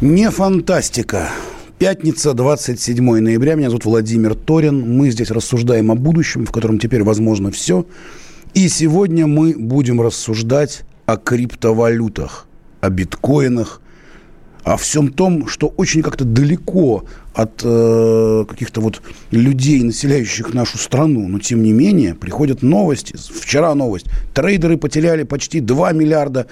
Не фантастика. Пятница, 27 ноября. Меня зовут Владимир Торин. Мы здесь рассуждаем о будущем, в котором теперь возможно все. И сегодня мы будем рассуждать о криптовалютах, о биткоинах, о всем том, что очень как-то далеко от э, каких-то вот людей, населяющих нашу страну. Но, тем не менее, приходят новости. Вчера новость. Трейдеры потеряли почти 2 миллиарда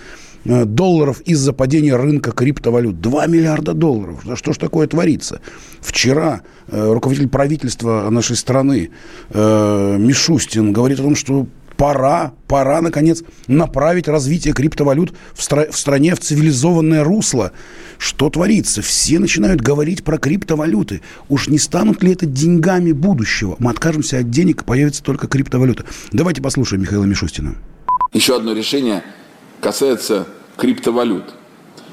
долларов из-за падения рынка криптовалют. 2 миллиарда долларов. Да что ж такое творится? Вчера э, руководитель правительства нашей страны э, Мишустин говорит о том, что пора, пора, наконец, направить развитие криптовалют в, стра- в стране в цивилизованное русло. Что творится? Все начинают говорить про криптовалюты. Уж не станут ли это деньгами будущего? Мы откажемся от денег, появится только криптовалюта. Давайте послушаем Михаила Мишустина. Еще одно решение касается криптовалют.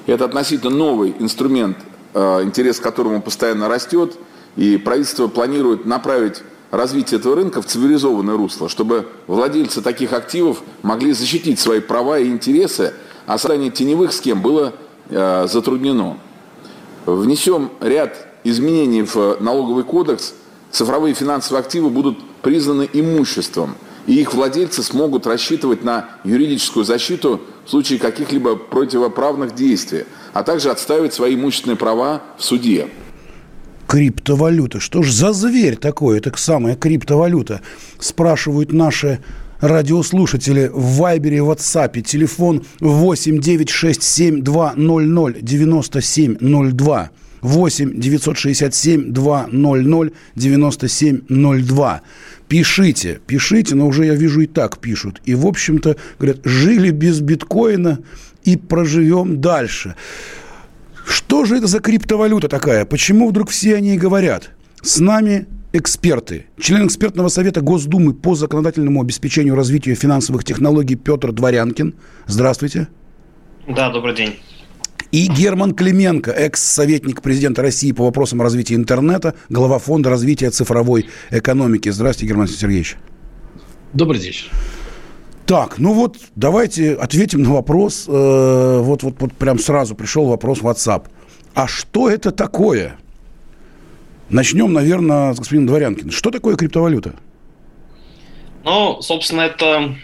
Это относительно новый инструмент, э, интерес к которому постоянно растет, и правительство планирует направить развитие этого рынка в цивилизованное русло, чтобы владельцы таких активов могли защитить свои права и интересы, а создание теневых схем было Э, затруднено. Внесем ряд изменений в налоговый кодекс. Цифровые финансовые активы будут признаны имуществом, и их владельцы смогут рассчитывать на юридическую защиту в случае каких-либо противоправных действий, а также отстаивать свои имущественные права в суде. Криптовалюта. Что ж за зверь такой? Это самая криптовалюта. Спрашивают наши радиослушатели в Вайбере и WhatsApp. Телефон 8 967 200 9702. 8 967 200 9702. Пишите, пишите, но уже я вижу и так пишут. И, в общем-то, говорят, жили без биткоина и проживем дальше. Что же это за криптовалюта такая? Почему вдруг все о ней говорят? С нами эксперты. Член экспертного совета Госдумы по законодательному обеспечению развития финансовых технологий Петр Дворянкин. Здравствуйте. Да, добрый день. И Герман Клименко, экс-советник президента России по вопросам развития интернета, глава фонда развития цифровой экономики. Здравствуйте, Герман Сергеевич. Добрый день. Так, ну вот давайте ответим на вопрос. Э, вот, вот, вот прям сразу пришел вопрос в WhatsApp. А что это такое? Начнем, наверное, с господина Дворянкина. Что такое криптовалюта? Ну, собственно, это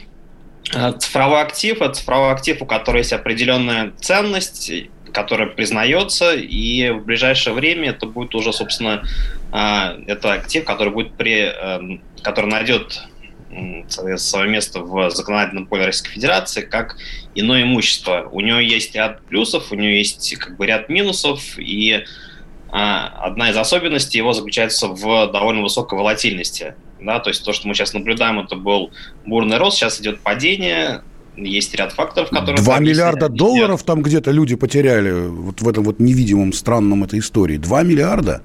э, цифровой актив, это цифровой актив, у которого есть определенная ценность, которая признается, и в ближайшее время это будет уже, собственно, э, это актив, который будет при, э, который найдет свое место в законодательном поле Российской Федерации как иное имущество. У него есть ряд плюсов, у него есть как бы ряд минусов, и а, одна из особенностей его заключается в довольно высокой волатильности. Да, то есть то, что мы сейчас наблюдаем, это был бурный рост, сейчас идет падение, есть ряд факторов, которые... Два миллиарда долларов там где-то люди потеряли вот в этом вот невидимом странном этой истории. Два миллиарда?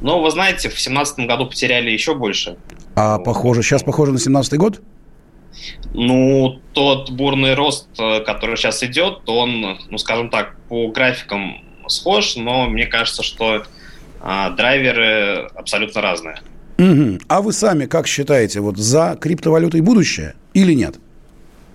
Ну, вы знаете, в 2017 году потеряли еще больше. А похоже, сейчас похоже на 17 год? Ну, тот бурный рост, э, который сейчас идет, он, ну, скажем так, по графикам схож, но мне кажется, что а, драйверы абсолютно разные. Угу. А вы сами как считаете, вот за криптовалютой будущее или нет?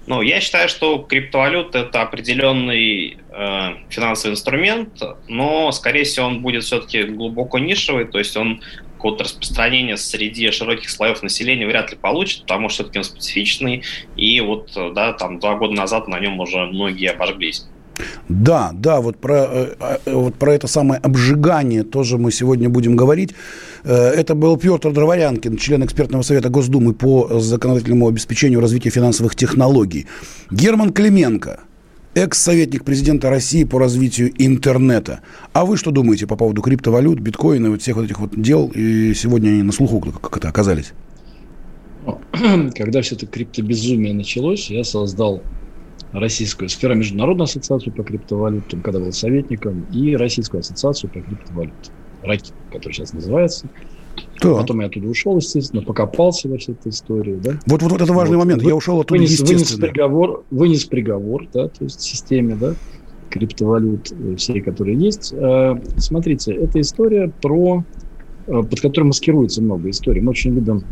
Ну, я считаю, что криптовалюта это определенный э, финансовый инструмент, но, скорее всего, он будет все-таки глубоко нишевый, то есть он какого-то распространения среди широких слоев населения вряд ли получит, потому что все-таки он специфичный, и вот, да, там два года назад на нем уже многие обожглись. Да, да, вот про, э, э, вот про это самое обжигание тоже мы сегодня будем говорить. Э, это был Петр Дроворянкин, член экспертного совета Госдумы по законодательному обеспечению развития финансовых технологий. Герман Клименко, экс-советник президента России по развитию интернета. А вы что думаете по поводу криптовалют, биткоина, вот всех вот этих вот дел? И сегодня они на слуху как это оказались? Когда все это криптобезумие началось, я создал Российскую сферу Международную ассоциацию по криптовалютам, когда был советником, и Российскую ассоциацию по криптовалютам, РАКИ, которая сейчас называется. Да. Потом я оттуда ушел, естественно, покопался во всей этой истории. Да? Вот, вот, вот это важный вот. момент. Я ушел оттуда, вынес, естественно. Вынес приговор, вынес приговор, да, то есть системе, да, криптовалют э, всей, которые есть. Э, смотрите, это история про, э, под которой маскируется много историй. Мы очень любим,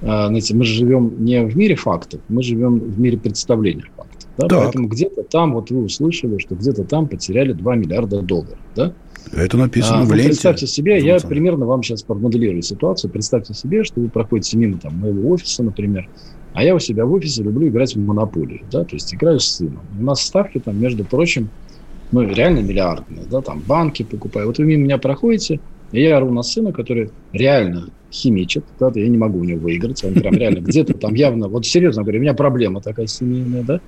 знаете, мы же живем не в мире фактов, мы живем в мире представления фактов. Да? Поэтому где-то там, вот вы услышали, что где-то там потеряли 2 миллиарда долларов. Да? Это написано а, в ну, ленте. Представьте себе, я примерно вам сейчас промоделирую ситуацию. Представьте себе, что вы проходите мимо там, моего офиса, например, а я у себя в офисе люблю играть в монополию, да, то есть играю с сыном. У нас ставки там, между прочим, ну, реально миллиардные, да, там банки покупаю. Вот вы мимо меня проходите, я ору на сына, который реально химичит, да, я не могу у него выиграть, он прям реально где-то там явно, вот серьезно говорю, у меня проблема такая семейная, да,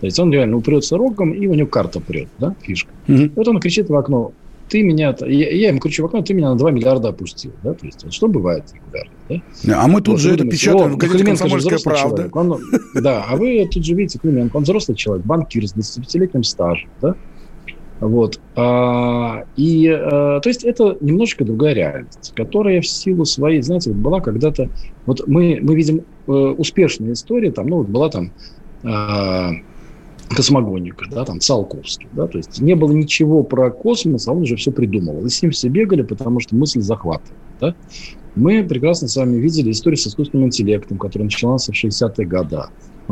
то есть он реально упрется рогом, и у него карта прет, да, фишка. Mm-hmm. Вот он кричит в окно, ты меня, я, я ему кричу в окно, ты меня на 2 миллиарда опустил, да, то есть вот что бывает регулярно, да? А мы тут вот, же это печатаем газете «Комсомольская правда». Человек, он, да, а вы тут же видите, Клименко, он взрослый человек, банкир с 25-летним стажем, да, вот. А, и, а, то есть это немножечко другая реальность, которая в силу своей, знаете, была когда-то... Вот мы, мы видим э, успешные истории, там, ну, вот была там а, космогоника, да, там Циолковский, да, то есть не было ничего про космос, а он уже все придумывал. И с ним все бегали, потому что мысль захватывала, да. Мы прекрасно с вами видели историю с искусственным интеллектом, которая началась в 60-е годы.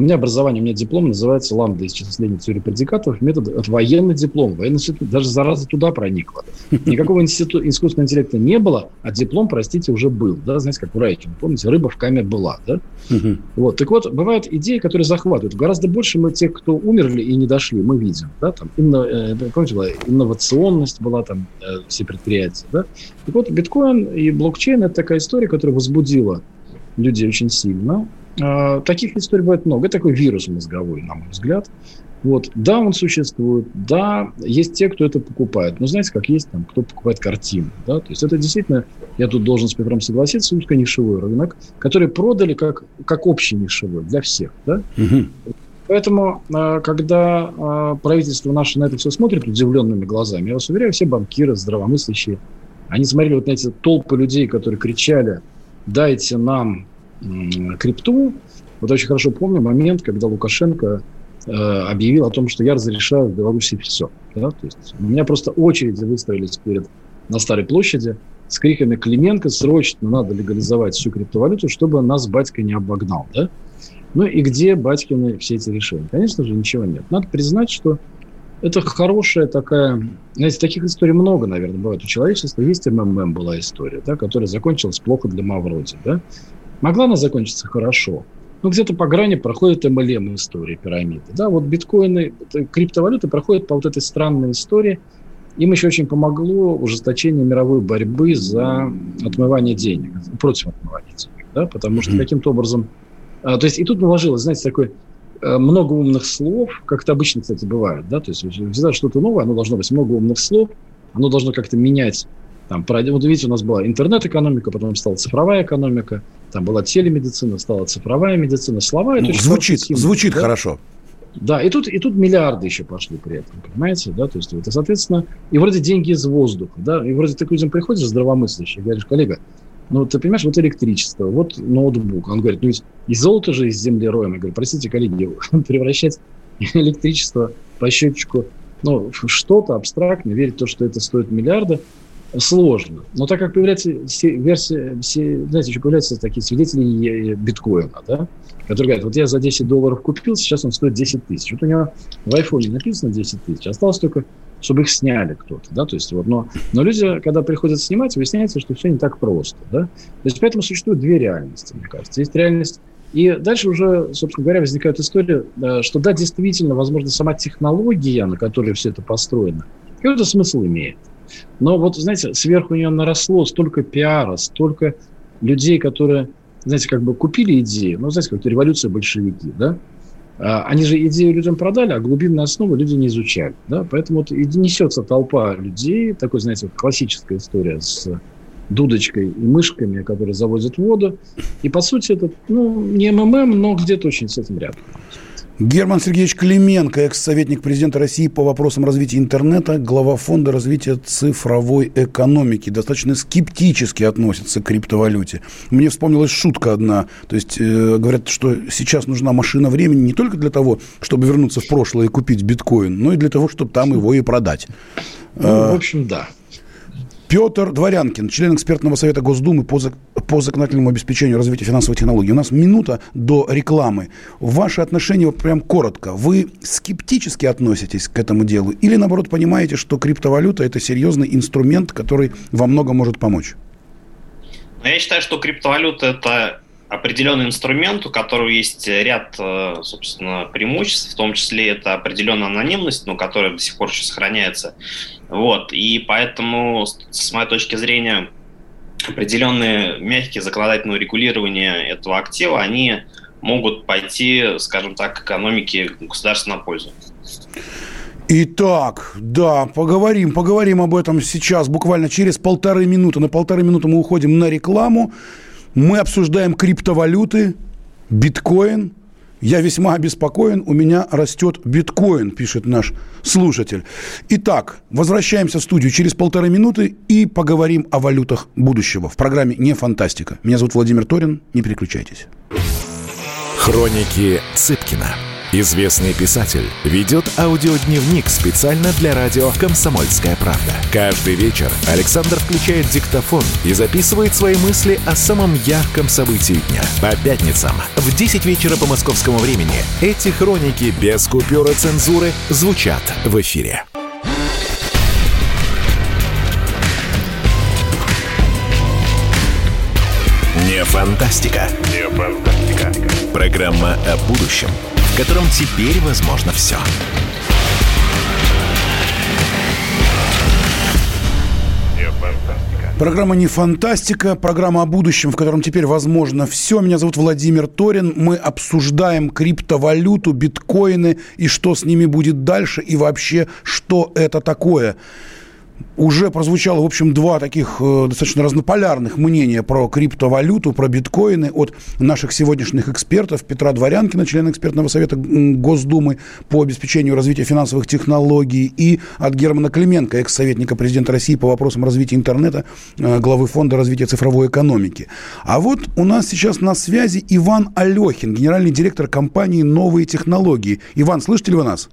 У меня образование, у меня диплом называется лambda исчисление теории предикатов, метод от военный диплом. Военный институт даже зараза туда проникла. Никакого института искусственного интеллекта не было, а диплом, простите, уже был. Да? Знаете, как у Райкина, помните, рыба в каме была. Да? Угу. Вот. Так вот, бывают идеи, которые захватывают. Гораздо больше мы тех, кто умерли и не дошли, мы видим. Да? Там, инно, э, помните, была инновационность была там, э, все предприятия. Да? Так вот, биткоин и блокчейн – это такая история, которая возбудила людей очень сильно. А, таких историй бывает много. Это такой вирус мозговой, на мой взгляд. Вот. Да, он существует, да, есть те, кто это покупает. Но знаете, как есть там, кто покупает картины. Да? То есть это действительно, я тут должен с Петром согласиться, узконишевой рынок, который продали как, как общий нишевой для всех. Да? Угу. Поэтому, а, когда а, правительство наше на это все смотрит удивленными глазами, я вас уверяю, все банкиры, здравомыслящие, они смотрели вот на эти толпы людей, которые кричали, дайте нам крипту. Вот очень хорошо помню момент, когда Лукашенко э, объявил о том, что я разрешаю в Беларуси все. Да? То есть у меня просто очереди выстроились перед, на Старой площади с криками «Клименко, срочно надо легализовать всю криптовалюту, чтобы нас батька не обогнал». Да? Ну и где батькины все эти решения? Конечно же, ничего нет. Надо признать, что это хорошая такая... Знаете, таких историй много, наверное, бывает у человечества. Есть МММ была история, да, которая закончилась плохо для Мавроди. Да? Могла она закончиться хорошо, но где-то по грани проходит MLM история пирамиды. Да, вот биткоины, криптовалюты проходят по вот этой странной истории. Им еще очень помогло ужесточение мировой борьбы за отмывание денег, против отмывания денег, да, потому что каким-то образом... А, то есть и тут наложилось, знаете, такой э, много умных слов, как это обычно, кстати, бывает, да, то есть всегда что-то новое, оно должно быть много умных слов, оно должно как-то менять там, вот видите, у нас была интернет-экономика, потом стала цифровая экономика, там была телемедицина, стала цифровая медицина. Слова ну, это звучит, химия, звучит да? хорошо. Да, и тут, и тут миллиарды еще пошли при этом, понимаете, да, то есть, это, соответственно, и вроде деньги из воздуха, да, и вроде ты к людям приходишь здравомыслящий, говоришь, коллега, ну, ты понимаешь, вот электричество, вот ноутбук. Он говорит, ну, ведь и золото же из земли роем. Я говорю, простите, коллеги, превращать электричество по счетчику, ну, что-то абстрактно, верить в то, что это стоит миллиарды, сложно. Но так как появляется версия, все, знаете, еще появляются такие свидетели биткоина, да, которые говорят, вот я за 10 долларов купил, сейчас он стоит 10 тысяч. Вот у него в айфоне написано 10 тысяч, осталось только, чтобы их сняли кто-то, да, то есть вот, но, но люди, когда приходят снимать, выясняется, что все не так просто, да. То есть поэтому существуют две реальности, мне кажется. Есть реальность и дальше уже, собственно говоря, возникает история, что да, действительно, возможно, сама технология, на которой все это построено, какой-то смысл имеет. Но вот, знаете, сверху нее наросло столько пиара, столько людей, которые, знаете, как бы купили идею, ну, знаете, как революция большевики, да, а, они же идею людям продали, а глубинную основу люди не изучали. Да? Поэтому вот несется толпа людей, такой, знаете, классическая история с дудочкой и мышками, которые завозят воду. И, по сути, это ну, не МММ, но где-то очень с этим рядом. Герман Сергеевич Клименко, экс-советник президента России по вопросам развития интернета, глава фонда развития цифровой экономики, достаточно скептически относится к криптовалюте. Мне вспомнилась шутка одна. То есть э, говорят, что сейчас нужна машина времени не только для того, чтобы вернуться в прошлое и купить биткоин, но и для того, чтобы там его и продать. Ну, в общем, да. Петр Дворянкин, член экспертного совета Госдумы по, по законодательному обеспечению развития финансовых технологий. У нас минута до рекламы. Ваши отношения, вот прям коротко, вы скептически относитесь к этому делу или, наоборот, понимаете, что криптовалюта – это серьезный инструмент, который во многом может помочь? Ну, я считаю, что криптовалюта – это определенный инструмент, у которого есть ряд, э, собственно, преимуществ, в том числе это определенная анонимность, но которая до сих пор еще сохраняется. Вот, и поэтому, с моей точки зрения, определенные мягкие законодательные регулирования этого актива, они могут пойти, скажем так, экономике государства на пользу. Итак, да, поговорим, поговорим об этом сейчас, буквально через полторы минуты. На полторы минуты мы уходим на рекламу. Мы обсуждаем криптовалюты, биткоин. Я весьма обеспокоен, у меня растет биткоин, пишет наш слушатель. Итак, возвращаемся в студию через полторы минуты и поговорим о валютах будущего в программе «Не фантастика». Меня зовут Владимир Торин, не переключайтесь. Хроники Цыпкина. Известный писатель ведет аудиодневник специально для радио «Комсомольская правда». Каждый вечер Александр включает диктофон и записывает свои мысли о самом ярком событии дня. По пятницам в 10 вечера по московскому времени эти хроники без купюры цензуры звучат в эфире. Не фантастика. Не фантастика. Программа о будущем – в котором теперь возможно все. Программа «Не фантастика», программа о будущем, в котором теперь возможно все. Меня зовут Владимир Торин. Мы обсуждаем криптовалюту, биткоины и что с ними будет дальше, и вообще, что это такое уже прозвучало, в общем, два таких э, достаточно разнополярных мнения про криптовалюту, про биткоины от наших сегодняшних экспертов. Петра Дворянкина, члена экспертного совета Госдумы по обеспечению развития финансовых технологий, и от Германа Клименко, экс-советника президента России по вопросам развития интернета, э, главы Фонда развития цифровой экономики. А вот у нас сейчас на связи Иван Алехин, генеральный директор компании «Новые технологии». Иван, слышите ли вы нас?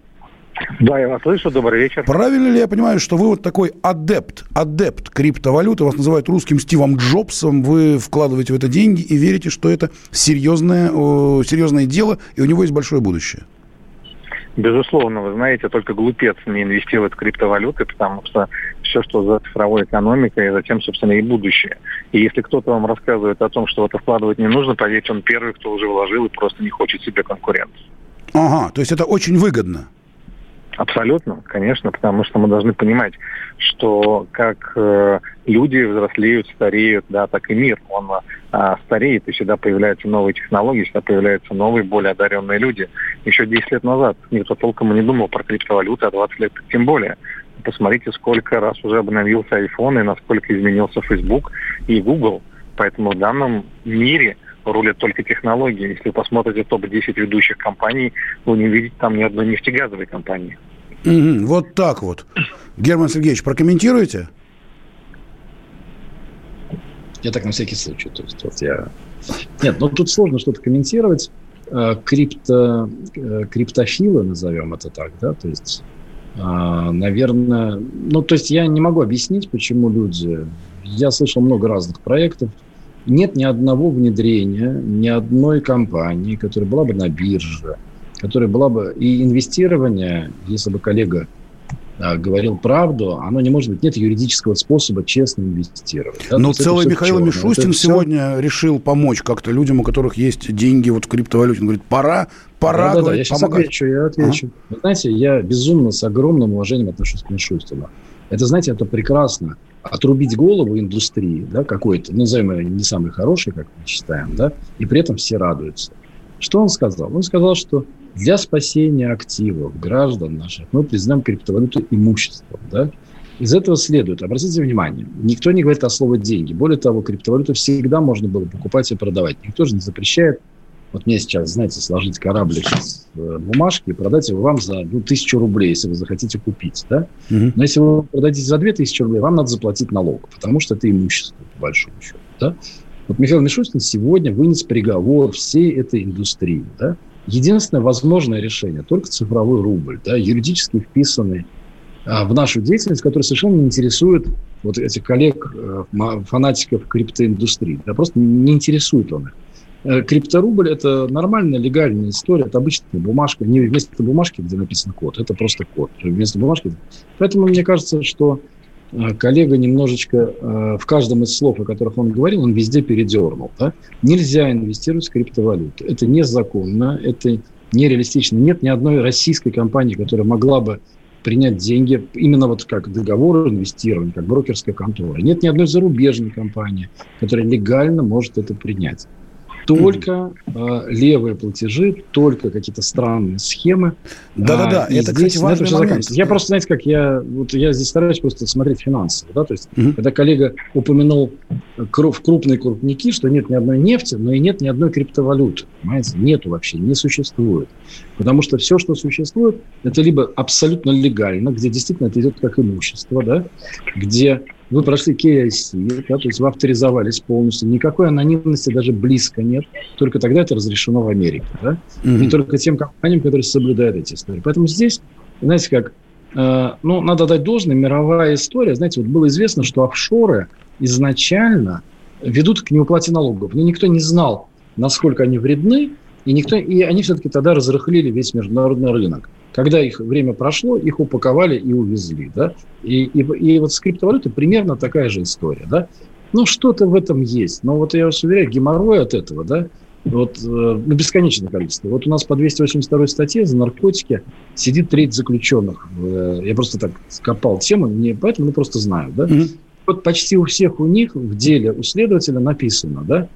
Да, я вас слышу. Добрый вечер. Правильно ли я понимаю, что вы вот такой адепт, адепт криптовалюты, вас называют русским Стивом Джобсом, вы вкладываете в это деньги и верите, что это серьезное, серьезное дело, и у него есть большое будущее? Безусловно, вы знаете, только глупец не инвестирует в криптовалюты, потому что все, что за цифровой экономикой, затем, собственно, и будущее. И если кто-то вам рассказывает о том, что в это вкладывать не нужно, поверьте, он первый, кто уже вложил и просто не хочет себе конкуренции. Ага, то есть это очень выгодно. Абсолютно, конечно, потому что мы должны понимать, что как э, люди взрослеют, стареют, да, так и мир, он э, стареет, и всегда появляются новые технологии, всегда появляются новые, более одаренные люди. Еще 10 лет назад никто толком и не думал про криптовалюты, а 20 лет тем более. Посмотрите, сколько раз уже обновился iPhone и насколько изменился Facebook и Google. Поэтому в данном мире рулят только технологии. Если вы посмотрите топ-10 ведущих компаний, вы не увидите там ни одной нефтегазовой компании. Угу, вот так вот. Герман Сергеевич, прокомментируете? Я так на всякий случай. То есть, вот я... Нет, ну тут сложно что-то комментировать. Э, крипто, э, криптофилы, назовем это так, да, то есть, а, наверное, ну, то есть я не могу объяснить, почему люди... Я слышал много разных проектов, нет ни одного внедрения, ни одной компании, которая была бы на бирже, которая была бы и инвестирование, если бы коллега а, говорил правду, оно не может быть, нет юридического способа честно инвестировать. Да? Ну, целый Михаил Мишустин сегодня все... решил помочь как-то людям, у которых есть деньги вот в криптовалюте. Он говорит, пора, пора, да, да, говорит, да, я помогать. отвечу, я отвечу. А? Вы знаете, я безумно с огромным уважением отношусь к Мишустину. Это, знаете, это прекрасно. Отрубить голову индустрии, да, какой-то, назовем ее не самый хороший, как мы считаем, да, и при этом все радуются. Что он сказал? Он сказал, что для спасения активов граждан наших мы признаем криптовалюту имуществом. Да? Из этого следует, обратите внимание, никто не говорит о слове «деньги». Более того, криптовалюту всегда можно было покупать и продавать. Никто же не запрещает вот мне сейчас, знаете, сложить кораблик из э, бумажки и продать его вам за ну, тысячу рублей, если вы захотите купить, да? Угу. Но если вы продадите за две тысячи рублей, вам надо заплатить налог, потому что это имущество, по большому счету, да? Вот Михаил Мишустин сегодня вынес приговор всей этой индустрии, да? Единственное возможное решение – только цифровой рубль, да, юридически вписанный а, в нашу деятельность, которая совершенно не интересует вот этих коллег, э, фанатиков криптоиндустрии. Да, просто не интересует он их. Э, крипторубль – это нормальная, легальная история, это обычная бумажка, не вместо бумажки, где написан код, это просто код. Вместо бумажки. Поэтому мне кажется, что э, коллега немножечко в каждом из слов, о которых он говорил, он везде передернул. Да? Нельзя инвестировать в криптовалюту. Это незаконно, это нереалистично. Нет ни одной российской компании, которая могла бы принять деньги именно вот как договор инвестирования, как брокерская контора. Нет ни одной зарубежной компании, которая легально может это принять только э, левые платежи, только какие-то странные схемы. Да-да-да, а, это, здесь, кстати, важный это момент. Я просто, знаете, как я, вот я здесь стараюсь просто смотреть финансово, да, то есть, угу. когда коллега упомянул в крупные крупники, что нет ни одной нефти, но и нет ни одной криптовалюты, понимаете, нету вообще, не существует. Потому что все, что существует, это либо абсолютно легально, где действительно это идет как имущество, да, где вы прошли KIC, да, то есть вы авторизовались полностью, никакой анонимности даже близко нет, только тогда это разрешено в Америке, да, mm-hmm. и только тем компаниям, которые соблюдают эти истории. Поэтому здесь, знаете, как, э, ну, надо дать должное, мировая история, знаете, вот было известно, что офшоры изначально ведут к неуплате налогов, но никто не знал, насколько они вредны, и, никто, и они все-таки тогда разрыхлили весь международный рынок. Когда их время прошло, их упаковали и увезли. Да? И, и, и вот с криптовалютой примерно такая же история. Да? Ну, что-то в этом есть. Но вот я вас уверяю, геморрой от этого, да, вот, э, ну, бесконечное количество. Вот у нас по 282 статье за наркотики сидит треть заключенных. Э, я просто так скопал тему, не поэтому, ну, просто знаю, да. Mm-hmm. Вот почти у всех у них в деле у следователя написано, да,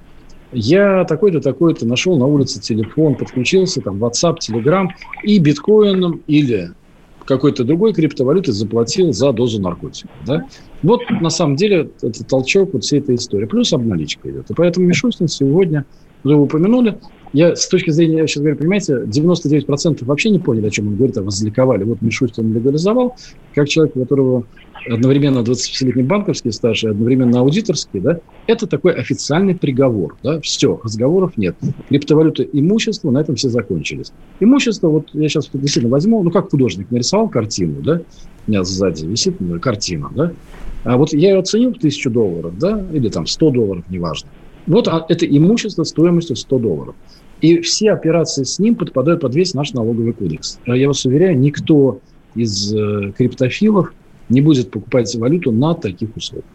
я такой-то, такой-то нашел на улице телефон, подключился, там, WhatsApp, Telegram, и биткоином или какой-то другой криптовалютой заплатил за дозу наркотиков. Да? Вот на самом деле это толчок вот всей этой истории. Плюс обналичка идет. И поэтому Мишустин сегодня, вы упомянули, я с точки зрения, я сейчас говорю, понимаете, 99% вообще не поняли, о чем он говорит, а возликовали. Вот Мишустин легализовал, как человек, у которого одновременно 25-летний банковский стаж и одновременно аудиторский, да, это такой официальный приговор. Да, все, разговоров нет. Криптовалюта имущество, на этом все закончились. Имущество, вот я сейчас действительно возьму, ну, как художник нарисовал картину, да, у меня сзади висит картина, да, а вот я ее оценил в тысячу долларов, да, или там 100 долларов, неважно. Вот а, это имущество стоимостью 100 долларов. И все операции с ним подпадают под весь наш налоговый кодекс. Я вас уверяю, никто из э, криптофилов не будет покупать валюту на таких условиях.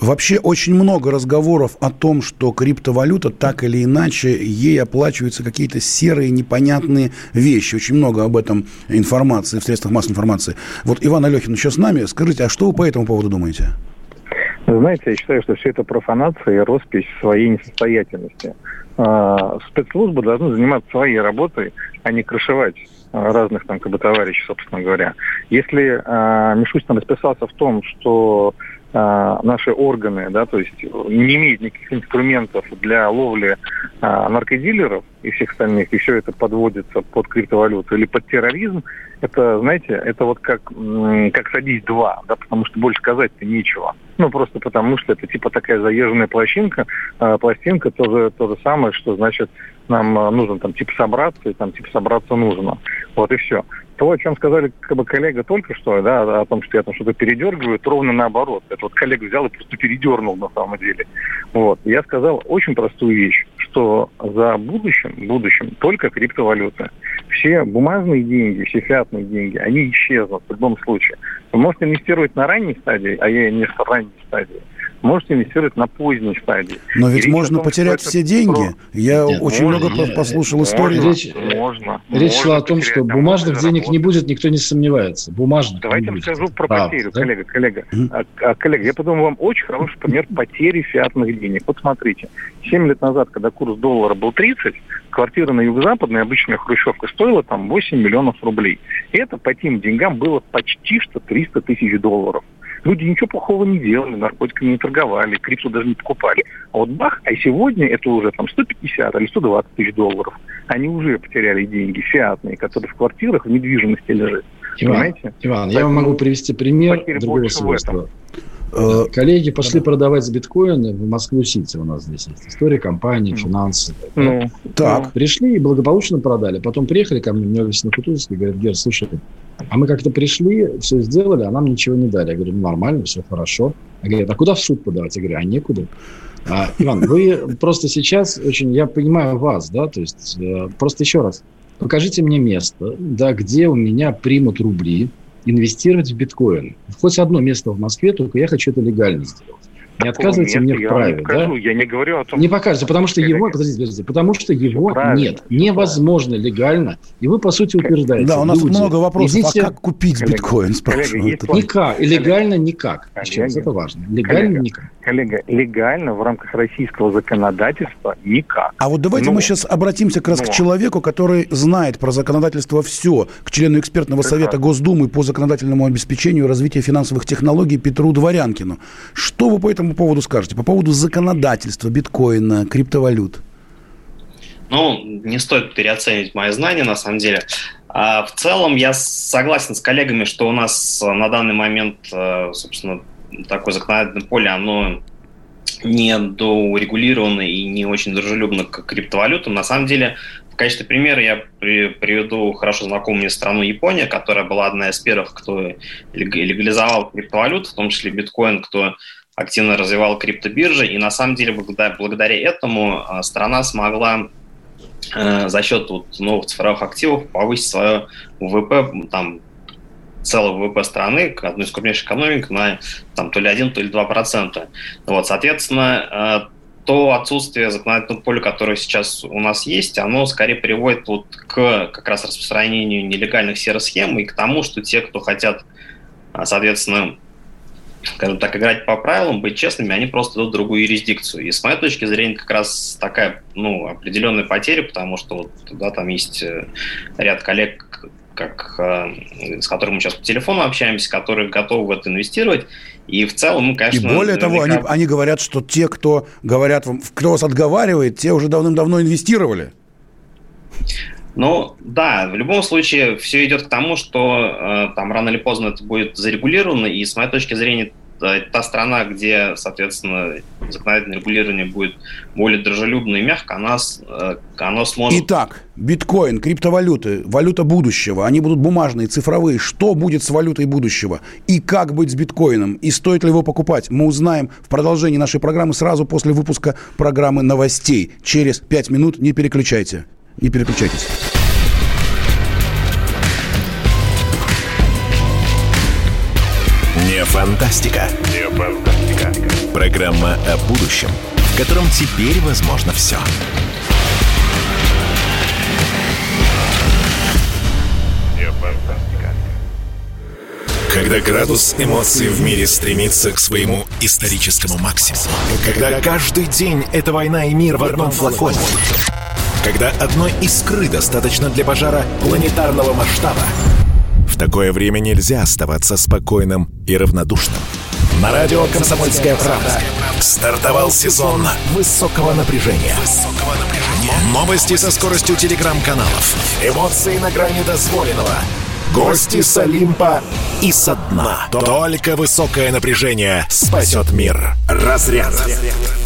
Вообще очень много разговоров о том, что криптовалюта так или иначе, ей оплачиваются какие-то серые непонятные вещи. Очень много об этом информации в средствах массовой информации. Вот Иван Алехин еще с нами. Скажите, а что вы по этому поводу думаете? Знаете, я считаю, что все это профанация и роспись своей несостоятельности. А, спецслужбы должны заниматься своей работой, а не крышевать а, разных там как бы товарищей, собственно говоря. Если э, Мишустин расписался в том, что наши органы, да, то есть не имеют никаких инструментов для ловли э, наркодилеров и всех остальных, все это подводится под криптовалюту или под терроризм, это, знаете, это вот как, как садись два, да, потому что больше сказать-то нечего. Ну, просто потому что это типа такая заезженная пластинка, э, пластинка, то же, то же самое, что значит нам э, нужно там типа собраться, и там типа собраться нужно. Вот и все. То, о чем сказали как бы, коллега только что, да, о том, что я там что-то передергиваю, это ровно наоборот. Это вот коллега взял и просто передернул на самом деле. Вот. Я сказал очень простую вещь, что за будущим, будущим только криптовалюта. Все бумажные деньги, все фиатные деньги, они исчезнут в любом случае. Вы можете инвестировать на ранней стадии, а я не в ранней стадии можете инвестировать на поздней стадии. Но ведь можно том, потерять все деньги. Про... Я нет, очень можно, много послушал нет, истории. Речь, можно. Речь можно шла о том, что бумажных денег не будет, никто не сомневается. Бумажных Давайте я скажу про Правда, потерю, да? коллега, коллега. Mm-hmm. А, а, коллега, я подумал, вам очень хороший пример потери фиатных денег. Вот смотрите, 7 лет назад, когда курс доллара был 30, квартира на юго-западной, обычная хрущевка, стоила там 8 миллионов рублей. И это по тем деньгам было почти что 300 тысяч долларов. Люди ничего плохого не делали, наркотиками не торговали, крипту даже не покупали. А вот бах, а сегодня это уже там 150 или 120 тысяч долларов. Они уже потеряли деньги фиатные, которые в квартирах в недвижимости лежат. Иван, Понимаете? Иван я вам могу привести пример другого свойства. Э, коллеги пошли продавать биткоины в Москву-Сити. У нас здесь есть история компании, финансы. Ну, так. Пришли и благополучно продали. Потом приехали ко мне, у меня на Кутузовске, и говорят, Гер, слушай, а мы как-то пришли, все сделали, а нам ничего не дали. Я говорю, ну, нормально, все хорошо. А говорят, а куда в суд подавать? Я говорю, а некуда. А, Иван, вы просто сейчас очень, я понимаю вас, да, то есть э, просто еще раз, покажите мне место, да, где у меня примут рубли, инвестировать в биткоин. Хоть одно место в Москве, только я хочу это легально сделать. Не отказывайте мне в праве, да? Я не говорю о том, Не покажете, потому что его, подождите, подождите, потому что его нет, невозможно легально, и вы по сути утверждаете. Да, у нас люди, много вопросов. Идите... А как купить биткоин? Спрашивают. Никак, легально никак. Сейчас это важно. Легально никак. Коллега, легально в рамках российского законодательства никак. А вот давайте ну, мы сейчас обратимся как раз но. к человеку, который знает про законодательство все, к члену экспертного Прекрасно. совета Госдумы по законодательному обеспечению развития финансовых технологий Петру Дворянкину. Что вы по этому поводу скажете? По поводу законодательства биткоина, криптовалют? Ну, не стоит переоценивать мои знания, на самом деле. А в целом я согласен с коллегами, что у нас на данный момент, э, собственно, такое законодательное поле, оно не доурегулировано и не очень дружелюбно к криптовалютам. На самом деле, в качестве примера я приведу хорошо знакомую мне страну Япония, которая была одна из первых, кто легализовал криптовалюту, в том числе биткоин, кто активно развивал криптобиржи. И на самом деле благодаря, благодаря этому а, страна смогла э, за счет вот новых цифровых активов повысить свое ВВП там, целого ВВП страны, одной из крупнейших экономик, на там, то ли 1, то ли 2 процента. Вот, соответственно, э, то отсутствие законодательного поля, которое сейчас у нас есть, оно скорее приводит вот к как раз распространению нелегальных серых схем и к тому, что те, кто хотят, э, соответственно, скажем так, играть по правилам, быть честными, они просто идут в другую юрисдикцию. И с моей точки зрения как раз такая ну, определенная потеря, потому что вот, да, там есть э, ряд коллег, как, э, с которыми мы сейчас по телефону общаемся, которые готовы в это инвестировать. И в целом, мы, конечно... И более того, они, они говорят, что те, кто говорят вам, кто вас отговаривает, те уже давным-давно инвестировали. Ну, да, в любом случае все идет к тому, что э, там рано или поздно это будет зарегулировано, и с моей точки зрения та страна, где, соответственно, законодательное регулирование будет более дружелюбно и мягко, она, э, она сможет... Итак, биткоин, криптовалюты, валюта будущего, они будут бумажные, цифровые. Что будет с валютой будущего? И как быть с биткоином? И стоит ли его покупать? Мы узнаем в продолжении нашей программы сразу после выпуска программы новостей. Через пять минут не переключайте. Не переключайтесь. Не фантастика. Не фантастика. Программа о будущем, в котором теперь возможно все. Не фантастика. Когда градус эмоций в мире стремится к своему историческому максимуму. Когда каждый день это война и мир в одном флаконе. Когда одной искры достаточно для пожара планетарного масштаба – в такое время нельзя оставаться спокойным и равнодушным. На радио «Комсомольская правда» стартовал сезон высокого напряжения. Новости со скоростью телеграм-каналов. Эмоции на грани дозволенного. Гости с Олимпа и со дна. Только высокое напряжение спасет мир. Разряд. Разряд.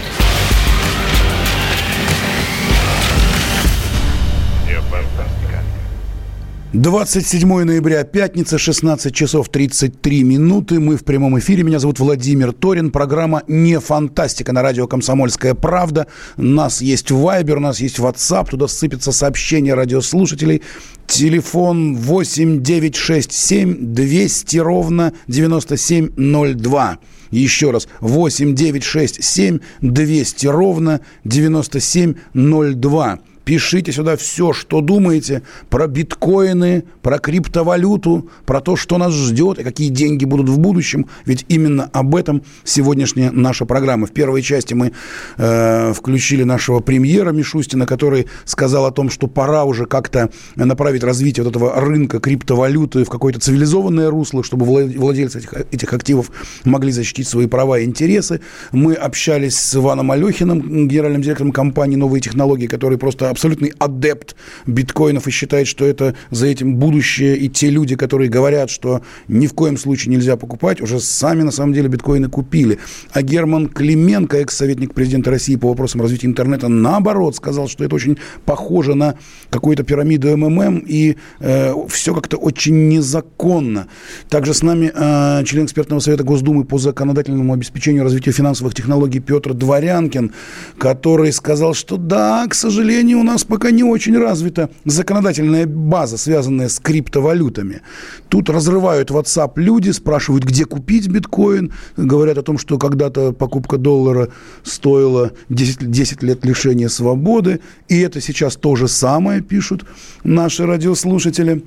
27 ноября, пятница, 16 часов 33 минуты. Мы в прямом эфире. Меня зовут Владимир Торин. Программа «Не фантастика» на радио «Комсомольская правда». У нас есть Вайбер, у нас есть WhatsApp. Туда сыпятся сообщения радиослушателей. Телефон 8967 200 ровно 9702. Еще раз, 8 9 6 7 200 ровно 9702. Пишите сюда все, что думаете про биткоины, про криптовалюту, про то, что нас ждет и какие деньги будут в будущем. Ведь именно об этом сегодняшняя наша программа. В первой части мы э, включили нашего премьера Мишустина, который сказал о том, что пора уже как-то направить развитие вот этого рынка криптовалюты в какое-то цивилизованное русло, чтобы владельцы этих, этих активов могли защитить свои права и интересы. Мы общались с Иваном Алехиным, генеральным директором компании «Новые технологии», который просто абсолютный адепт биткоинов и считает, что это за этим будущее. И те люди, которые говорят, что ни в коем случае нельзя покупать, уже сами на самом деле биткоины купили. А Герман Клименко, экс-советник президента России по вопросам развития интернета, наоборот, сказал, что это очень похоже на какую-то пирамиду МММ, и э, все как-то очень незаконно. Также с нами э, член экспертного совета Госдумы по законодательному обеспечению развития финансовых технологий Петр Дворянкин, который сказал, что да, к сожалению, у нас пока не очень развита законодательная база, связанная с криптовалютами. Тут разрывают WhatsApp люди, спрашивают, где купить биткоин, говорят о том, что когда-то покупка доллара стоила 10, 10 лет лишения свободы, и это сейчас то же самое, пишут наши радиослушатели.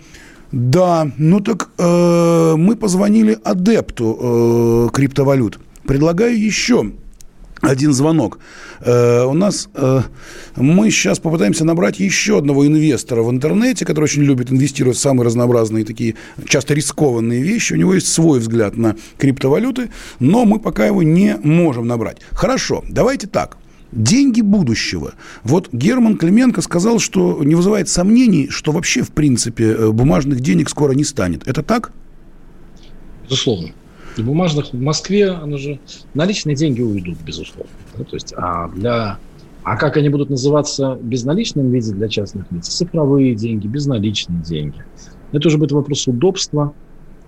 Да, ну так э, мы позвонили адепту э, криптовалют. Предлагаю еще один звонок. Э, у нас э, мы сейчас попытаемся набрать еще одного инвестора в интернете, который очень любит инвестировать в самые разнообразные такие часто рискованные вещи. У него есть свой взгляд на криптовалюты, но мы пока его не можем набрать. Хорошо, давайте так. Деньги будущего. Вот Герман Клименко сказал, что не вызывает сомнений, что вообще, в принципе, э, бумажных денег скоро не станет. Это так? Безусловно. И бумажных в Москве, оно же наличные деньги уйдут, безусловно. То есть, а для а как они будут называться в безналичном виде для частных лиц? Цифровые деньги, безналичные деньги. Это уже будет вопрос удобства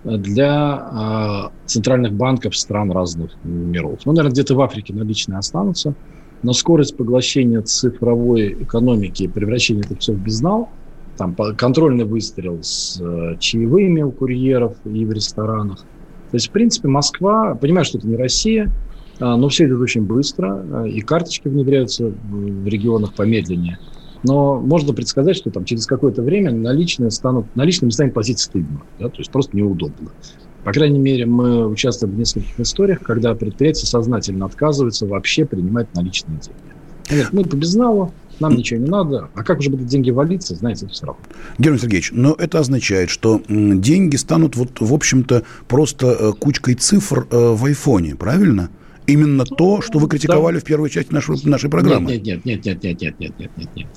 для э, центральных банков стран разных миров. Ну, наверное, где-то в Африке наличные останутся, но скорость поглощения цифровой экономики и превращения это все в безнал, там контрольный выстрел с э, чаевыми у курьеров и в ресторанах – то есть, в принципе, Москва, понимаю, что это не Россия, а, но все идет очень быстро, а, и карточки внедряются в регионах помедленнее. Но можно предсказать, что там через какое-то время наличные станут, наличными станет платить стыдно, да, то есть просто неудобно. По крайней мере, мы участвуем в нескольких историях, когда предприятия сознательно отказываются вообще принимать наличные деньги. Говорят, мы по безналу, нам ничего не надо. А как уже будут деньги валиться, знаете, все равно. Герман Сергеевич, но это означает, что деньги станут, вот, в общем-то, просто э, кучкой цифр э, в айфоне, правильно? Именно то, что вы критиковали да. в первой части нашей, нашей программы. Нет, нет, нет, нет, нет, нет, нет, нет, нет, нет.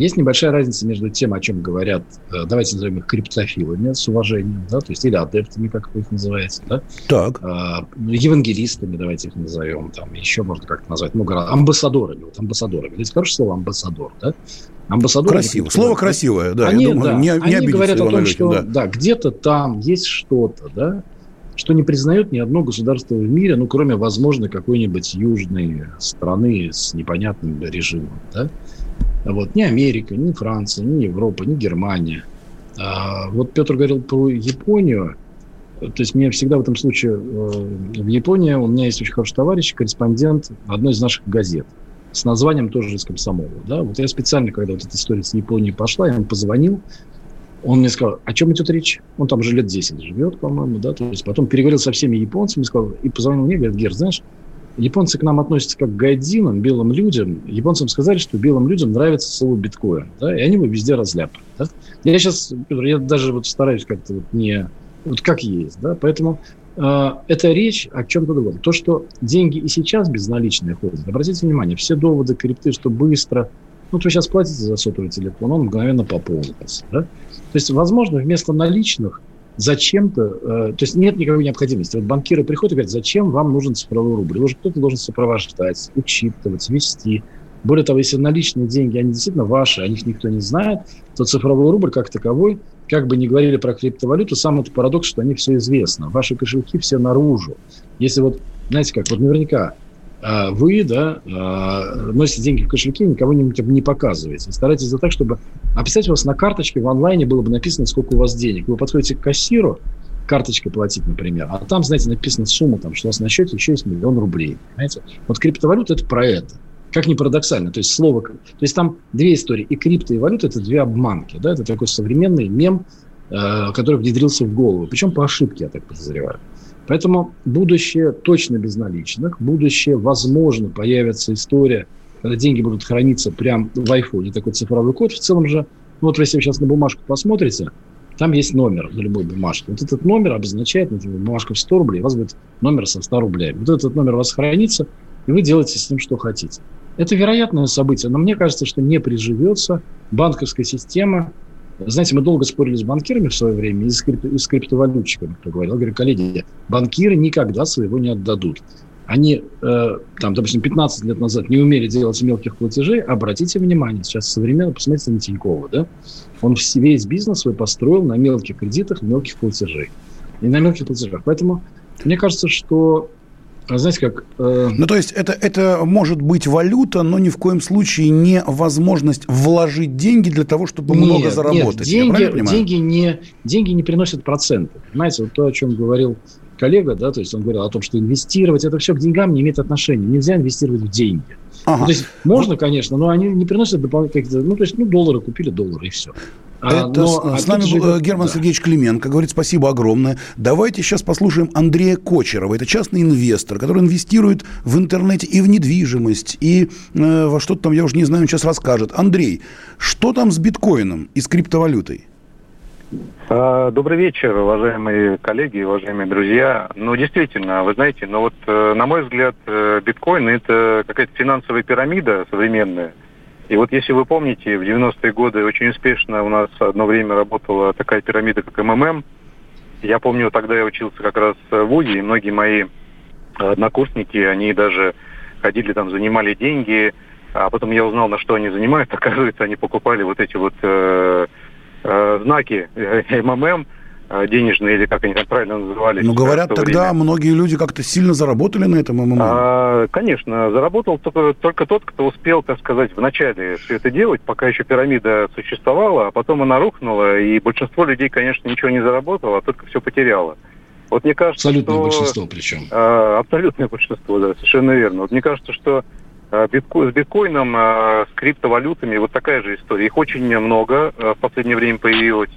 Есть небольшая разница между тем, о чем говорят, э, давайте назовем их криптофилами с уважением, да, то есть или адептами, как вы их называете, да? Так. А, евангелистами, давайте их назовем, там еще можно как-то назвать раз. Амбассадорами, вот амбассадорами. Здесь хорошее слово амбассадор, да? Амбассадор. Красиво. Слово красивое, да. Они, я думаю, да, не, не они говорят о том, что да, да где-то там есть что-то, да, что не признает ни одно государство в мире, ну, кроме, возможно, какой-нибудь южной страны с непонятным режимом, да? Вот. Ни Америка, ни Франция, ни Европа, ни Германия. А, вот Петр говорил про Японию. То есть мне всегда в этом случае э, в Японии у меня есть очень хороший товарищ, корреспондент одной из наших газет с названием тоже из комсомола. Да? Вот я специально, когда вот эта история с Японией пошла, я ему позвонил, он мне сказал, о чем идет речь? Он там уже лет 10 живет, по-моему, да, то есть потом переговорил со всеми японцами, сказал, и позвонил мне, говорит, Гер, знаешь, японцы к нам относятся как к гайдинам, белым людям. Японцам сказали, что белым людям нравится слово биткоин, да, и они его везде разляпают. Да? Я сейчас, Петр, я даже вот стараюсь как-то вот не... Вот как есть, да, поэтому э, это речь о чем-то другом. То, что деньги и сейчас безналичные ходят, обратите внимание, все доводы крипты, что быстро, ну, вот вы сейчас платите за сотовый телефон, он мгновенно пополнится, да? То есть, возможно, вместо наличных зачем-то, э, то есть нет никакой необходимости. Вот банкиры приходят и говорят, зачем вам нужен цифровой рубль? Его кто-то должен сопровождать, учитывать, вести. Более того, если наличные деньги, они действительно ваши, о них никто не знает, то цифровой рубль как таковой, как бы ни говорили про криптовалюту, сам этот парадокс, что они все известно. Ваши кошельки все наружу. Если вот, знаете как, вот наверняка вы, да, а, носите деньги в кошельке, никого не, не показываете. Старайтесь за так, чтобы... А представьте, у вас на карточке в онлайне было бы написано, сколько у вас денег. Вы подходите к кассиру, карточкой платить, например, а там, знаете, написана сумма, там, что у вас на счете еще есть миллион рублей. Понимаете? Вот криптовалюта – это про это. Как ни парадоксально. То есть слово... То есть там две истории. И крипто, и валюта – это две обманки. Да? Это такой современный мем, э, который внедрился в голову. Причем по ошибке, я так подозреваю. Поэтому будущее точно безналичных. Будущее, возможно, появится история, когда деньги будут храниться прямо в айфоне. Такой цифровой код. В целом же, ну вот если вы сейчас на бумажку посмотрите, там есть номер на любой бумажке. Вот этот номер обозначает, например, бумажка в 100 рублей, у вас будет номер со 100 рублями. Вот этот номер у вас хранится, и вы делаете с ним что хотите. Это вероятное событие, но мне кажется, что не приживется банковская система. Знаете, мы долго спорили с банкирами в свое время и с, крипто, и с криптовалютчиками, кто говорил. Я говорю, коллеги, банкиры никогда своего не отдадут. Они, э, там, допустим, 15 лет назад не умели делать мелких платежей. Обратите внимание, сейчас современно, посмотрите на Тинькова, да? Он весь бизнес свой построил на мелких кредитах, мелких платежей. И на мелких платежах. Поэтому мне кажется, что знаете, как... Э... Ну, то есть это, это может быть валюта, но ни в коем случае не возможность вложить деньги для того, чтобы нет, много заработать. Нет, деньги, деньги, не, деньги не приносят проценты. Понимаете, вот то, о чем говорил коллега, да, то есть он говорил о том, что инвестировать, это все к деньгам не имеет отношения. Нельзя инвестировать в деньги. Ага. Ну, то есть можно, конечно, но они не приносят дополнительных, ну, то есть, ну, доллары купили, доллары, и все. А, Это но, с, нами был э, Герман да. Сергеевич Клименко. Говорит, спасибо огромное. Давайте сейчас послушаем Андрея Кочерова. Это частный инвестор, который инвестирует в интернете и в недвижимость, и э, во что-то там, я уже не знаю, он сейчас расскажет. Андрей, что там с биткоином и с криптовалютой? А, добрый вечер, уважаемые коллеги, уважаемые друзья. Ну, действительно, вы знаете, но ну вот, э, на мой взгляд, биткоин – это какая-то финансовая пирамида современная – и вот если вы помните, в 90-е годы очень успешно у нас одно время работала такая пирамида, как МММ. Я помню, тогда я учился как раз в ВУЗе, и многие мои однокурсники, они даже ходили там, занимали деньги, а потом я узнал, на что они занимают. Оказывается, они покупали вот эти вот э, э, знаки МММ, Э, денежные, или как они там правильно назывались. Ну, говорят, тогда время. многие люди как-то сильно заработали на этом МММ. А, конечно, заработал только, только тот, кто успел, так сказать, вначале все это делать, пока еще пирамида существовала, а потом она рухнула, и большинство людей, конечно, ничего не заработало, а только все потеряло. Вот мне кажется, абсолютное что... большинство причем. А, абсолютное большинство, да, совершенно верно. Вот мне кажется, что а, битко... с биткоином, а, с криптовалютами вот такая же история. Их очень много в последнее время появилось.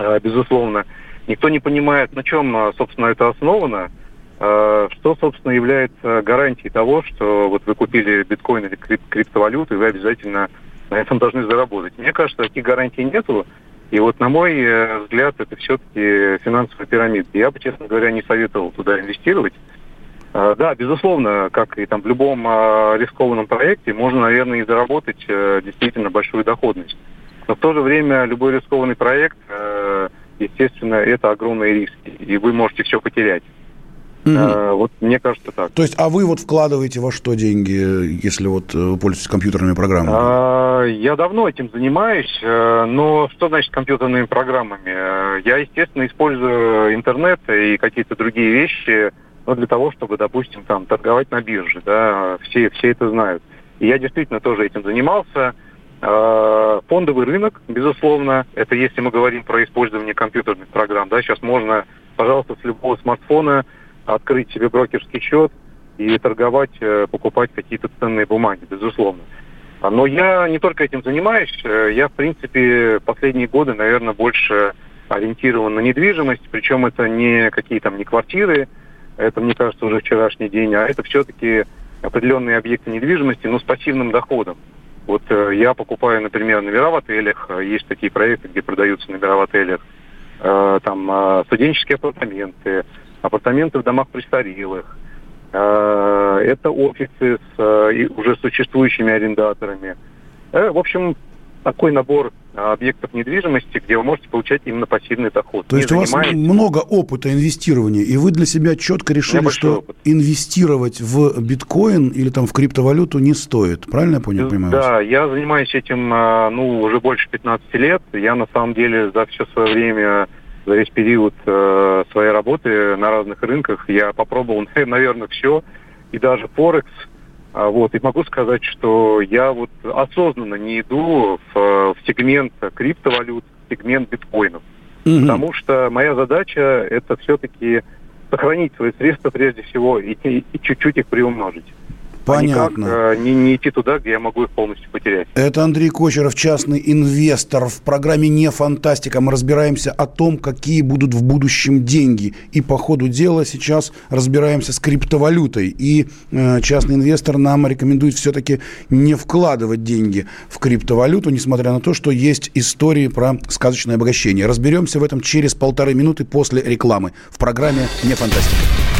Э, безусловно. Никто не понимает, на чем, э, собственно, это основано, э, что, собственно, является гарантией того, что вот вы купили биткоин или крип криптовалюту, и вы обязательно на этом должны заработать. Мне кажется, таких гарантий нету. И вот, на мой взгляд, это все-таки финансовая пирамида. Я бы, честно говоря, не советовал туда инвестировать. Да, безусловно, как и там в любом рискованном проекте, можно, наверное, и заработать действительно большую доходность. Но в то же время любой рискованный проект, э, естественно, это огромные риски, и вы можете все потерять. Mm-hmm. Вот мне кажется так. То есть, а вы вот вкладываете во что деньги, если вот вы пользуетесь компьютерными программами? А, я давно этим занимаюсь, э, но что значит компьютерными программами? Я, естественно, использую интернет и какие-то другие вещи, но для того, чтобы, допустим, там торговать на бирже, да, все, все это знают. И я действительно тоже этим занимался. Э, фондовый рынок, безусловно, это если мы говорим про использование компьютерных программ. Да, сейчас можно, пожалуйста, с любого смартфона открыть себе брокерский счет и торговать, э, покупать какие-то ценные бумаги, безусловно. Но я не только этим занимаюсь, э, я, в принципе, последние годы, наверное, больше ориентирован на недвижимость, причем это не какие там не квартиры, это, мне кажется, уже вчерашний день, а это все-таки определенные объекты недвижимости, но с пассивным доходом. Вот э, я покупаю, например, номера в отелях. Есть такие проекты, где продаются номера в отелях. Э, там э, студенческие апартаменты, апартаменты в домах престарелых. Э, это офисы с э, уже существующими арендаторами. Э, в общем, такой набор объектов недвижимости, где вы можете получать именно пассивный доход. То есть у вас много опыта инвестирования, и вы для себя четко решили, что опыт. инвестировать в биткоин или там в криптовалюту не стоит. Правильно я понял, понимаю? Да, я занимаюсь этим а, ну, уже больше 15 лет. Я на самом деле за все свое время, за весь период э, своей работы на разных рынках, я попробовал, наверное, все. И даже Форекс – вот, и могу сказать, что я вот осознанно не иду в, в сегмент криптовалют, в сегмент биткоинов. Угу. Потому что моя задача это все-таки сохранить свои средства прежде всего и, и, и чуть-чуть их приумножить. Понятно. А никак э, не, не идти туда, где я могу их полностью потерять. Это Андрей Кочеров, частный инвестор. В программе «Не фантастика» мы разбираемся о том, какие будут в будущем деньги. И по ходу дела сейчас разбираемся с криптовалютой. И э, частный инвестор нам рекомендует все-таки не вкладывать деньги в криптовалюту, несмотря на то, что есть истории про сказочное обогащение. Разберемся в этом через полторы минуты после рекламы в программе «Не фантастика».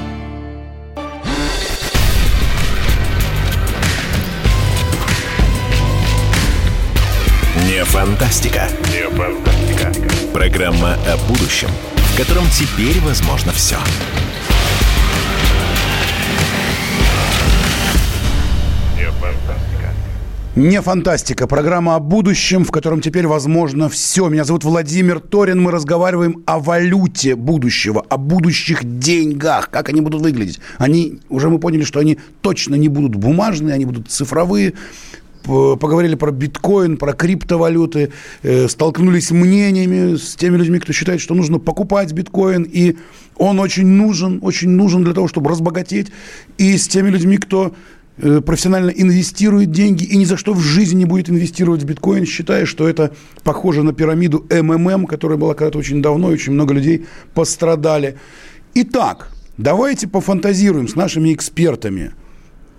Фантастика. Не фантастика. Программа о будущем, в котором теперь возможно все. Не фантастика. Программа о будущем, в котором теперь возможно все. Меня зовут Владимир Торин. Мы разговариваем о валюте будущего, о будущих деньгах. Как они будут выглядеть. Они, уже мы поняли, что они точно не будут бумажные, они будут цифровые поговорили про биткоин, про криптовалюты, э, столкнулись мнениями с теми людьми, кто считает, что нужно покупать биткоин, и он очень нужен, очень нужен для того, чтобы разбогатеть, и с теми людьми, кто э, профессионально инвестирует деньги и ни за что в жизни не будет инвестировать в биткоин, считая, что это похоже на пирамиду МММ, которая была когда-то очень давно, и очень много людей пострадали. Итак, давайте пофантазируем с нашими экспертами –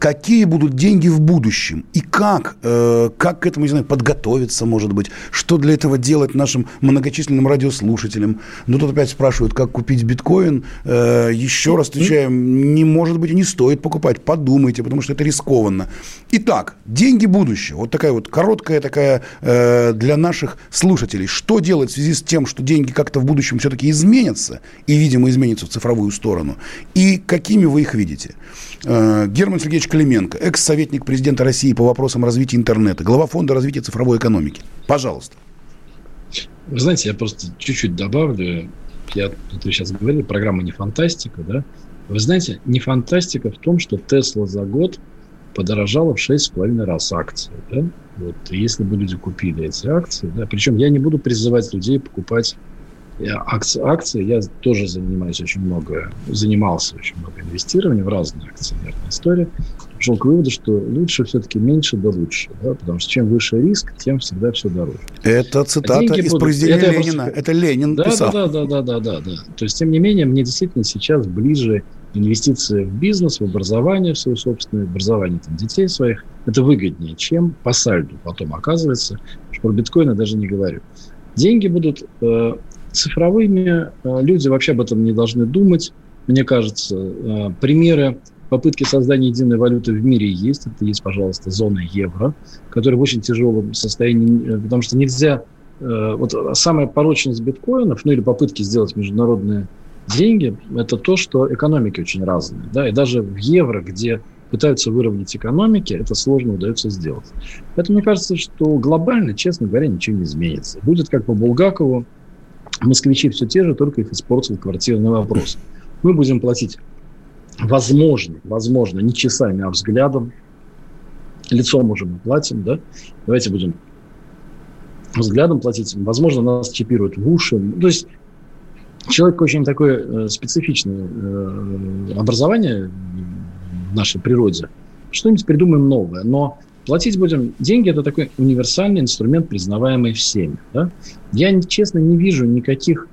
какие будут деньги в будущем и как, э, как к этому, не знаю, подготовиться, может быть, что для этого делать нашим многочисленным радиослушателям. Ну, тут опять спрашивают, как купить биткоин. Э, еще раз отвечаем, не может быть и не стоит покупать, подумайте, потому что это рискованно. Итак, деньги будущего. Вот такая вот короткая такая э, для наших слушателей. Что делать в связи с тем, что деньги как-то в будущем все-таки изменятся, и, видимо, изменятся в цифровую сторону, и какими вы их видите? Э, Герман Сергеевич Клименко, экс-советник президента России по вопросам развития интернета, глава фонда развития цифровой экономики. Пожалуйста. Вы знаете, я просто чуть-чуть добавлю. Я, вот сейчас говорили, программа не фантастика, да? Вы знаете, не фантастика в том, что Тесла за год подорожала в 6,5 раз акции. Да? Вот, если бы люди купили эти акции, да, причем я не буду призывать людей покупать акции, акции я тоже занимаюсь очень много, занимался очень много инвестированием в разные акционерные истории. Пришел к выводу, что лучше все-таки меньше да лучше, да, потому что чем выше риск, тем всегда все дороже. Это цитата а из будут... произведения это Ленина. Просто... Это Ленин да, писал. Да, да, да, да, да, да. То есть, тем не менее, мне действительно сейчас ближе инвестиции в бизнес, в образование в свое собственное, образование там, детей своих. Это выгоднее, чем по сальду потом оказывается. Про биткоин я даже не говорю. Деньги будут э, цифровыми э, люди вообще об этом не должны думать. Мне кажется, э, примеры попытки создания единой валюты в мире есть. Это есть, пожалуйста, зона евро, которая в очень тяжелом состоянии, э, потому что нельзя... Вот самая порочность биткоинов, ну или попытки сделать международные деньги, это то, что экономики очень разные. Да? И даже в евро, где пытаются выровнять экономики, это сложно удается сделать. Поэтому мне кажется, что глобально, честно говоря, ничего не изменится. Будет как по Булгакову, москвичи все те же, только их испортил квартирный вопрос. Мы будем платить, возможно, возможно, не часами, а взглядом. Лицом уже мы платим, да? Давайте будем взглядом платить. Возможно, нас чипируют в уши. То есть человек очень такое э, специфичное э, образование в нашей природе. Что-нибудь придумаем новое. Но Платить будем деньги – это такой универсальный инструмент, признаваемый всеми. Да? Я, честно, не вижу никаких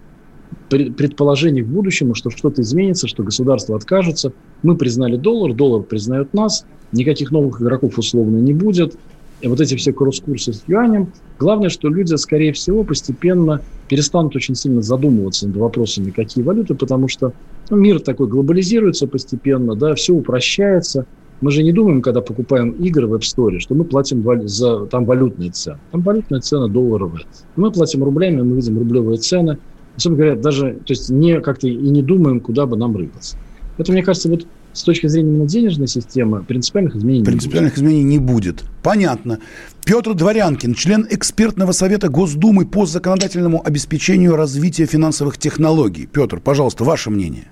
предположений в будущем, что что-то изменится, что государство откажется. Мы признали доллар, доллар признает нас, никаких новых игроков условно не будет. И вот эти все кросс-курсы с юанем. Главное, что люди, скорее всего, постепенно перестанут очень сильно задумываться над вопросами, какие валюты, потому что ну, мир такой глобализируется постепенно, да, все упрощается – Мы же не думаем, когда покупаем игры в App Store, что мы платим за там валютные цены. Там валютная цена долларовая. Мы платим рублями, мы видим рублевые цены. Особенно говоря, даже, то есть не как-то и не думаем, куда бы нам рыпаться. Это, мне кажется, вот с точки зрения денежной системы принципиальных изменений принципиальных не будет. изменений не будет. Понятно. Петр Дворянкин, член экспертного совета Госдумы по законодательному обеспечению развития финансовых технологий. Петр, пожалуйста, ваше мнение.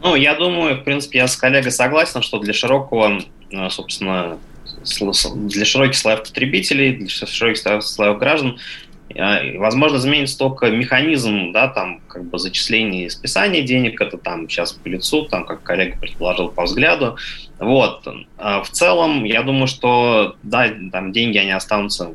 Ну, я думаю, в принципе, я с коллегой согласен, что для широкого, э, собственно, для широких слоев потребителей, для широких слоев граждан Возможно, изменится только механизм, да, там, как бы зачисления и списания денег, это там сейчас по лицу, там, как коллега предположил, по взгляду. Вот. А в целом, я думаю, что, да, там деньги, они останутся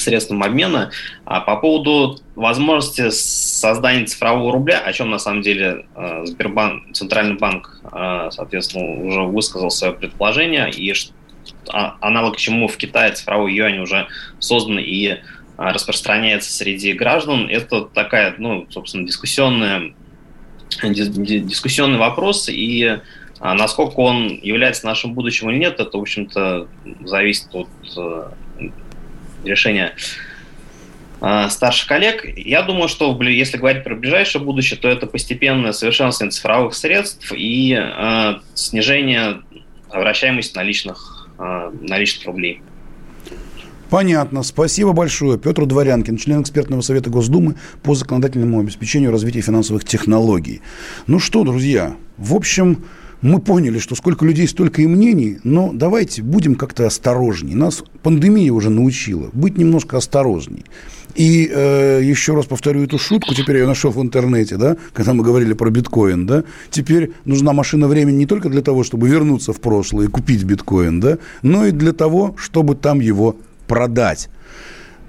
средством обмена. А по поводу возможности создания цифрового рубля, о чем на самом деле э, Сбербанк, Центральный банк, э, соответственно, уже высказал свое предположение, и а, аналог чему в Китае цифровой юань уже создан и а, распространяется среди граждан, это такая, ну, собственно, дискуссионная, дискуссионный вопрос, и а, насколько он является нашим будущим или нет, это, в общем-то, зависит от э, решения а, старших коллег. Я думаю, что если говорить про ближайшее будущее, то это постепенное совершенствование цифровых средств и э, снижение вращаемости наличных, э, наличных рублей. Понятно. Спасибо большое. Петр Дворянкин, член экспертного совета Госдумы по законодательному обеспечению развития финансовых технологий. Ну что, друзья, в общем, мы поняли, что сколько людей, столько и мнений, но давайте будем как-то осторожней. Нас пандемия уже научила быть немножко осторожней. И э, еще раз повторю эту шутку, теперь я ее нашел в интернете, да, когда мы говорили про биткоин, да, теперь нужна машина времени не только для того, чтобы вернуться в прошлое и купить биткоин, да, но и для того, чтобы там его продать.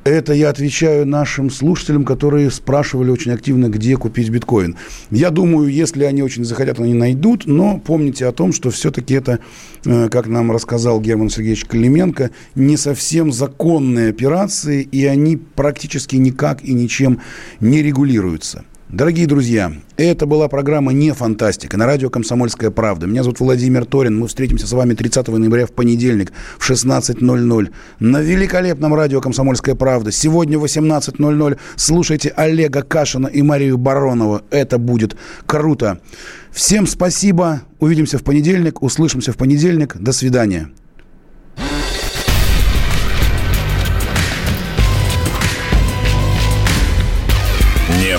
Это я отвечаю нашим слушателям, которые спрашивали очень активно, где купить биткоин. Я думаю, если они очень захотят, они найдут, но помните о том, что все-таки это, э, как нам рассказал Герман Сергеевич Клименко, не совсем законные операции, и они практически никак и ничем не регулируются. Дорогие друзья, это была программа «Не фантастика» на радио «Комсомольская правда». Меня зовут Владимир Торин. Мы встретимся с вами 30 ноября в понедельник в 16.00 на великолепном радио «Комсомольская правда». Сегодня в 18.00 слушайте Олега Кашина и Марию Баронову. Это будет круто. Всем спасибо. Увидимся в понедельник. Услышимся в понедельник. До свидания.